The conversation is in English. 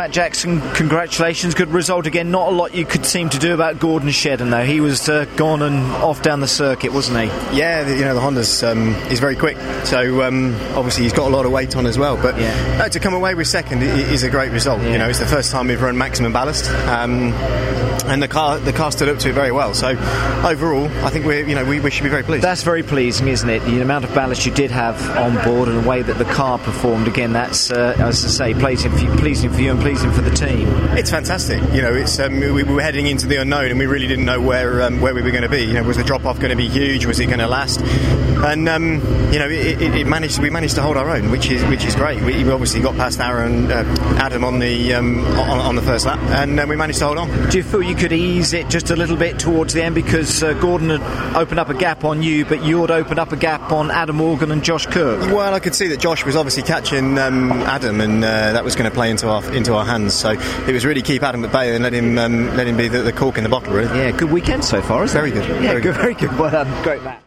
Mat Jackson, congratulations. Good result again. Not a lot you could seem to do about Gordon Shedden, though. He was uh, gone and off down the circuit, wasn't he? Yeah, the, you know, the Honda's um, is very quick, so um, obviously he's got a lot of weight on as well. But Yeah. no, to come away with second is a great result. Yeah. You know, it's the first time we've run maximum ballast. Um, and the car, the car stood up to it very well. So overall, I think we're, you know, we, we should be very pleased. That's very pleasing, isn't it? The amount of ballast you did have on board and the way that the car performed. Again, that's, uh, as I say, pleasing for, you, pleasing for you and pleasing for the team. It's fantastic. You know, it's um, we, we were heading into the unknown, and we really didn't know where um, where we were going to be. You know, was the drop off going to be huge? Was it going to last? And um, you know, it, it, it managed. We managed to hold our own, which is which is great. We, we obviously got past Aaron, uh, Adam on the um, on, on the first lap, and uh, we managed to hold on. Do you feel you could ease it just a little bit towards the end because uh, Gordon had opened up a gap on you, but you had opened up a gap on Adam Morgan and Josh Kirk? Well, I could see that Josh was obviously catching um, Adam, and uh, that was going to play into our into our hands. So it was really keep Adam at bay and let him um, let him be the, the cork in the bottle. Really. Yeah, good weekend so far, isn't Very it? good, Yeah, very good, very good. Well done. Great match.